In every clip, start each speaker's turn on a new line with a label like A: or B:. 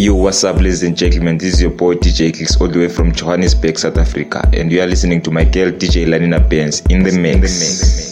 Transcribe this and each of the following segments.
A: Yo, what's up, ladies and gentlemen? This is your boy DJ Clicks, all the way from Johannesburg, South Africa, and you are listening to my girl DJ Laninah Benz in the mix. In the mix.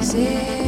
B: exist.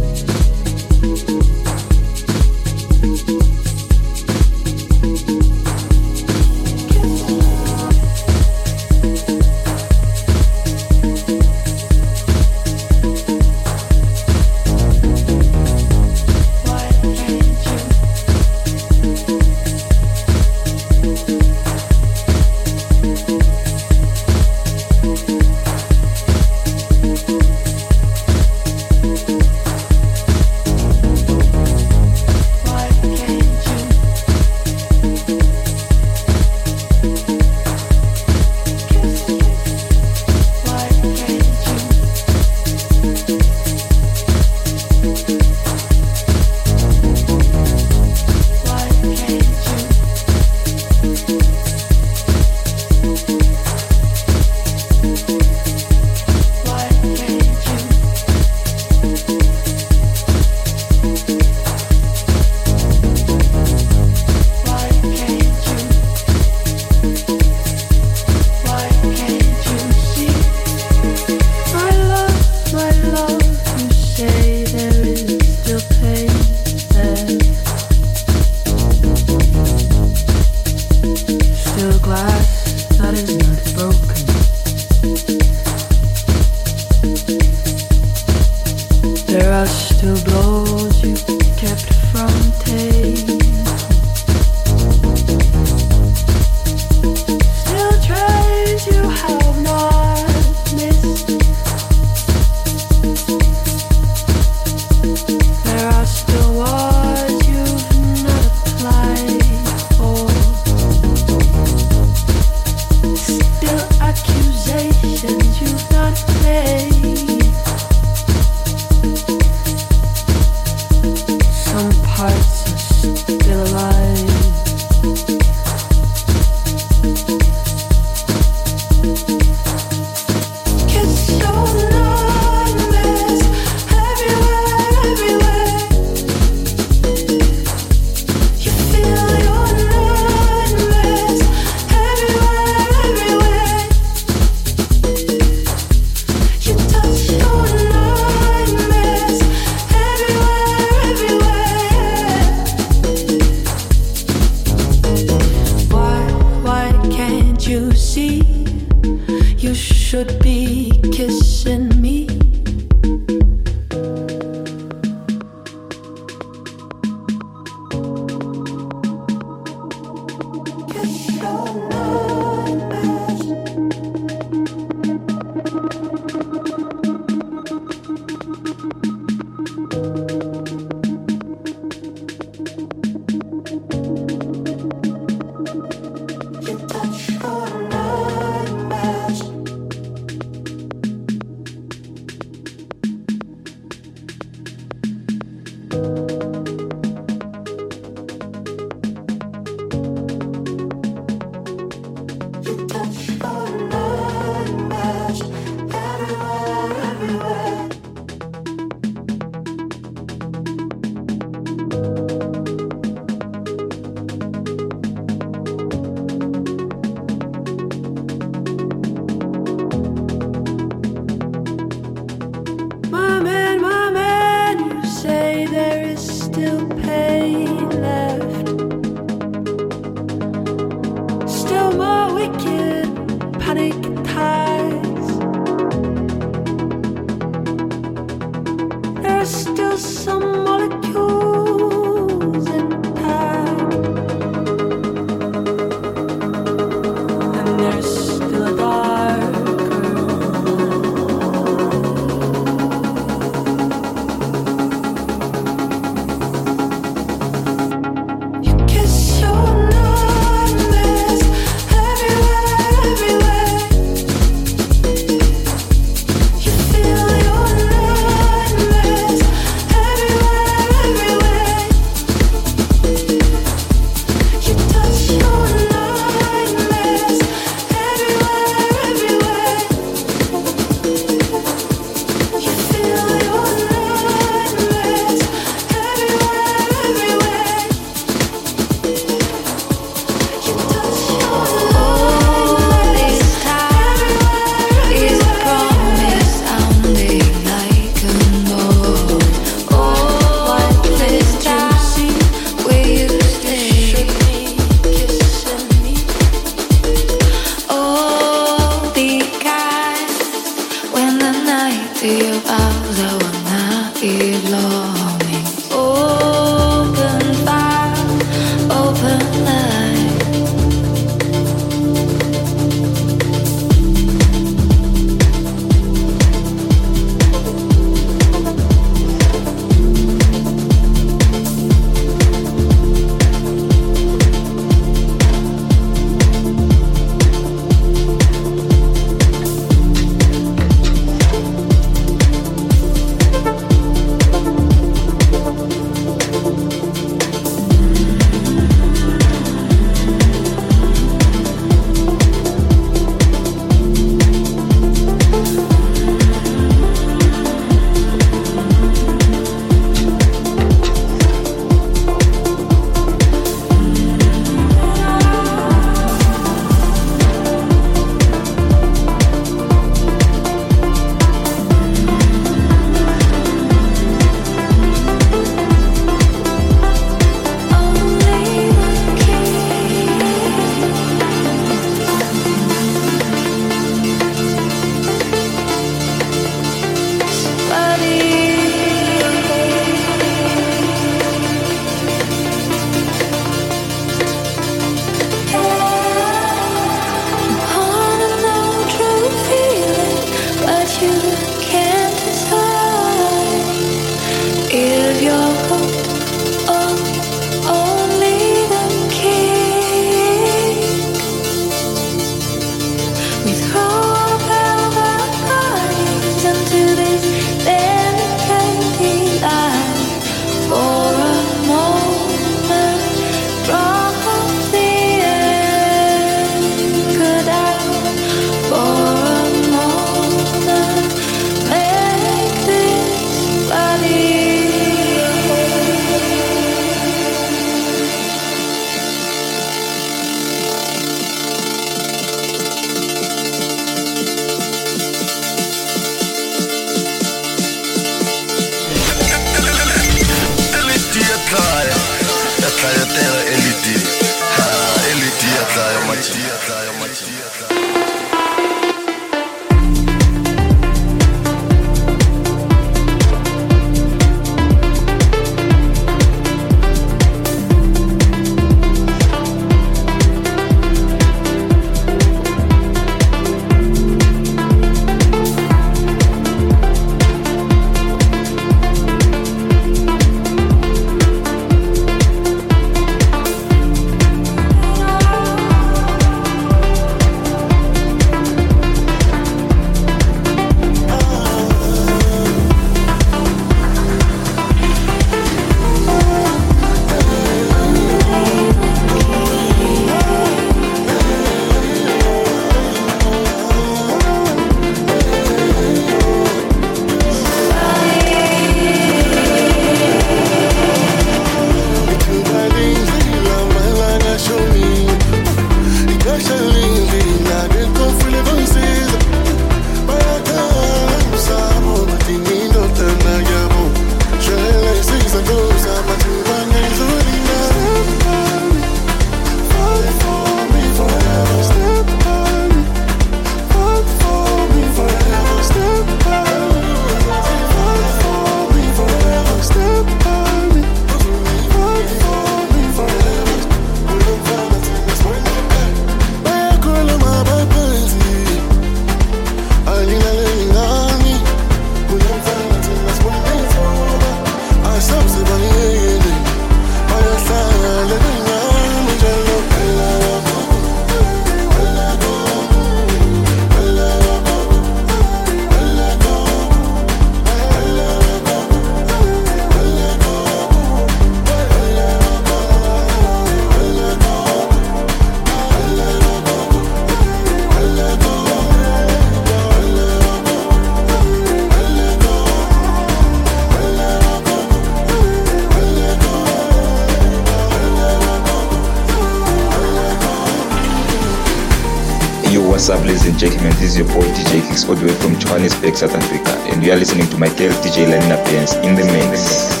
B: Fanny Specs South Africa, and you are listening to Michael DJ Laninah Benz in the mix.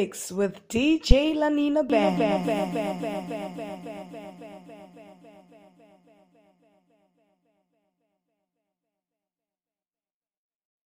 C: Mix with DJ Laninah Benz.